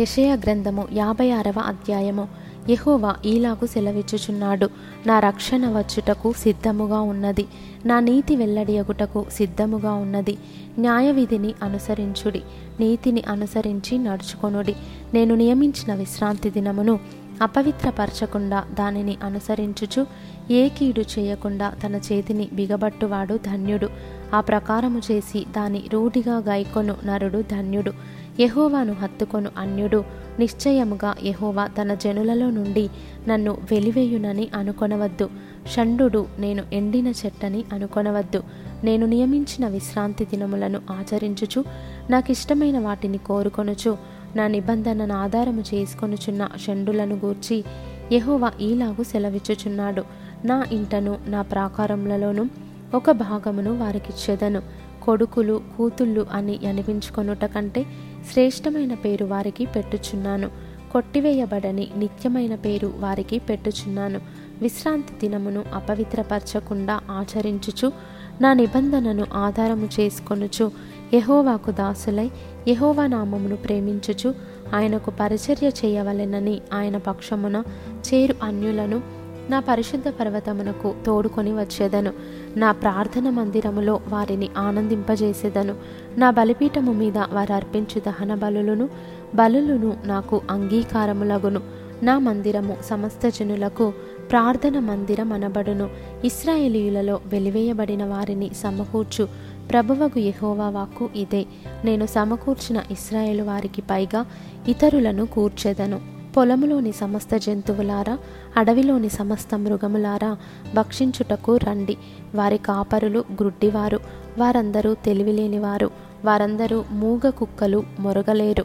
యషయ గ్రంథము యాభై ఆరవ అధ్యాయము. యహోవా ఈలాగు సెలవిచ్చుచున్నాడు. నా రక్షణ వచ్చుటకు సిద్ధముగా ఉన్నది. నా నీతి వెల్లడియగుటకు సిద్ధముగా ఉన్నది. న్యాయవిధిని అనుసరించుడి. నీతిని అనుసరించి నడుచుకొనుడి. నేను నియమించిన విశ్రాంతి దినమును అపవిత్రపరచకుండా దానిని అనుసరించుచు ఏ కీడు చేయకుండా తన చేతిని బిగబట్టువాడు ధన్యుడు. ఆ ప్రకారము చేసి దాని రూఢిగా గైకొను నరుడు ధన్యుడు. యహోవాను హత్తుకొను అన్యుడు. నిశ్చయముగా యహోవా తన జనులలో నుండి నన్ను వెలివేయునని అనుకొనవద్దు. షండు నేను ఎండిన చెట్టని అనుకొనవద్దు. నేను నియమించిన విశ్రాంతి దినములను ఆచరించుచు నాకిష్టమైన వాటిని కోరుకొనుచు నా నిబంధనను ఆధారము చేసుకొనుచున్న షండులను గూర్చి యహోవా ఈలాగు సెలవిచ్చుచున్నాడు. నా ఇంటను నా ప్రాకారములలోను ఒక భాగమును వారికిచ్చేదను. కొడుకులు కూతుళ్ళు అని అనిపించుకొనుట కంటే శ్రేష్టమైన పేరు వారికి పెట్టుచున్నాను. కొట్టివేయబడని నిత్యమైన పేరు వారికి పెట్టుచున్నాను. విశ్రాంతి దినమును అపవిత్రపరచకుండా ఆచరించుచు నా నిబంధనను ఆధారము చేసుకొనుచు యహోవాకు దాసులై యహోవా నామమును ప్రేమించుచు ఆయనకు పరిచర్య చేయవలెనని ఆయన పక్షమున చేరు అన్యులను నా పరిశుద్ధ పర్వతమునకు తోడుకొని వచ్చేదను. నా ప్రార్థన మందిరములో వారిని ఆనందింపజేసేదను. నా బలిపీఠము మీద వారు అర్పించు దహన బలులను బలులను నాకు అంగీకారములగును. నా మందిరము సమస్త జనులకు ప్రార్థన మందిరం అనబడును. ఇస్రాయేలీయులలో వెలివేయబడిన వారిని సమకూర్చు. ప్రభువగు యహోవా వాక్కు ఇదే. నేను సమకూర్చిన ఇస్రాయేలు వారికి పైగా ఇతరులను కూర్చెదను. పొలములోని సమస్త జంతువులారా అడవిలోని సమస్త మృగములారా భక్షించుటకు రండి. వారి కాపరులు గ్రుడ్డివారు వారందరూ తెలివిలేనివారు వారందరూ మూగ కుక్కలు మొరగలేరు.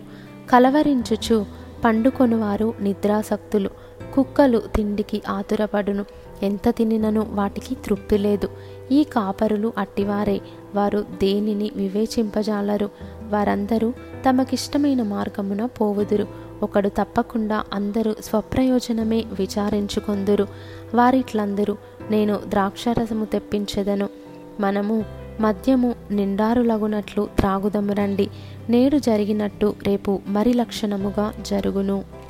కలవరించుచు పండుకొనువారు నిద్రాసక్తులు. కుక్కలు తిండికి ఆతురపడును. ఎంత తినినను వాటికి తృప్తి లేదు. ఈ కాపరులు అట్టివారే. వారు దేనిని వివేచింపజాలరు? వారందరూ తమకిష్టమైన మార్గమున పోవుదురు. ఒకడు తప్పకుండా అందరూ స్వప్రయోజనమే విచారించుకొందురు. వారిట్లందరూ నేను ద్రాక్షరసము తెప్పించెదను. మనము మద్యము నిండారులగునట్లు త్రాగుదము రండి. నేడు జరిగినట్టు రేపు మరి లక్షణముగా జరుగును.